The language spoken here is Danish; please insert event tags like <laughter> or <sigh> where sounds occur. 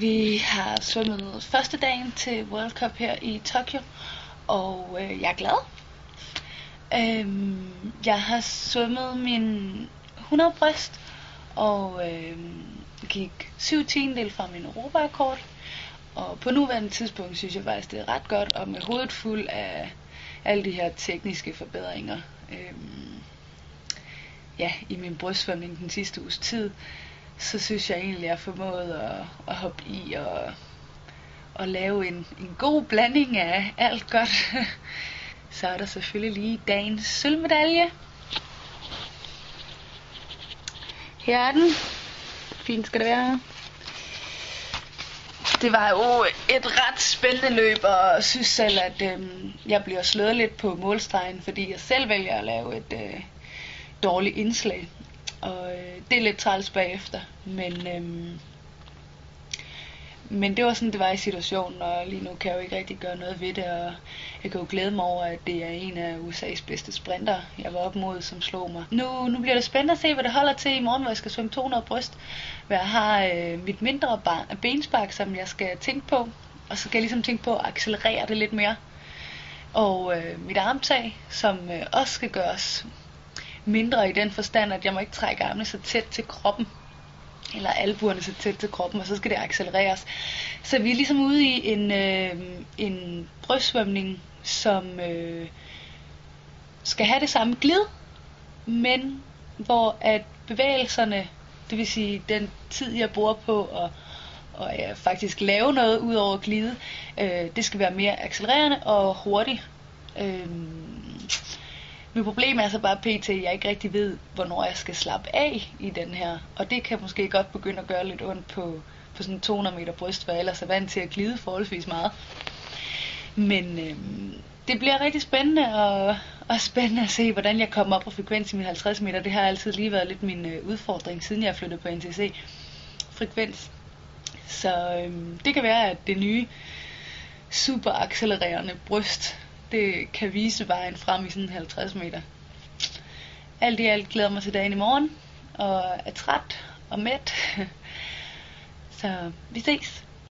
Vi har svømmet første dagen til World Cup her i Tokyo, og øh, jeg er glad. Øhm, jeg har svømmet min 100 bryst, og øh, gik 7 tiendel fra min Europa-rekord. Og på nuværende tidspunkt synes jeg faktisk, det er ret godt, og med hovedet fuld af alle de her tekniske forbedringer. Øhm, ja, i min brystsvømning den sidste uges tid, så synes jeg egentlig, at jeg formåede at, at hoppe i og, og lave en, en god blanding af alt godt. <laughs> så er der selvfølgelig lige dagens sølvmedalje. Her er den. Fint skal det være. Det var jo et ret spændende løb, og jeg synes selv, at øhm, jeg bliver slået lidt på målstregen, fordi jeg selv vælger at lave et øh, dårligt indslag. Og øh, det er lidt træls bagefter, men, øhm, men det var sådan, det var i situationen, og lige nu kan jeg jo ikke rigtig gøre noget ved det, og jeg kan jo glæde mig over, at det er en af USA's bedste sprinter, jeg var op mod, som slog mig. Nu, nu bliver det spændende at se, hvad det holder til i morgen, hvor jeg skal svømme 200 bryst, hvor jeg har øh, mit mindre bar- benspark, som jeg skal tænke på, og så skal jeg ligesom tænke på at accelerere det lidt mere. Og øh, mit armtag, som øh, også skal gøres mindre i den forstand, at jeg må ikke trække armene så tæt til kroppen, eller albuerne så tæt til kroppen, og så skal det accelereres. Så vi er ligesom ude i en, øh, en brystsvømning, som øh, skal have det samme glid, men hvor at bevægelserne, det vil sige den tid, jeg bruger på at og ja, øh, faktisk lave noget ud over glide, øh, det skal være mere accelererende og hurtigt. Øh, mit problem er så bare pt, at jeg ikke rigtig ved, hvornår jeg skal slappe af i den her. Og det kan måske godt begynde at gøre lidt ondt på, på sådan 200 meter bryst, for jeg ellers er vant til at glide forholdsvis meget. Men øh, det bliver rigtig spændende og, og spændende at se, hvordan jeg kommer op på frekvens i min 50 meter. Det har altid lige været lidt min øh, udfordring, siden jeg flyttede på NTC. Frekvens. Så øh, det kan være, at det nye super accelererende bryst det kan vise vejen frem i sådan 50 meter. Alt i alt glæder mig til dagen i morgen, og er træt og mæt. <laughs> Så vi ses.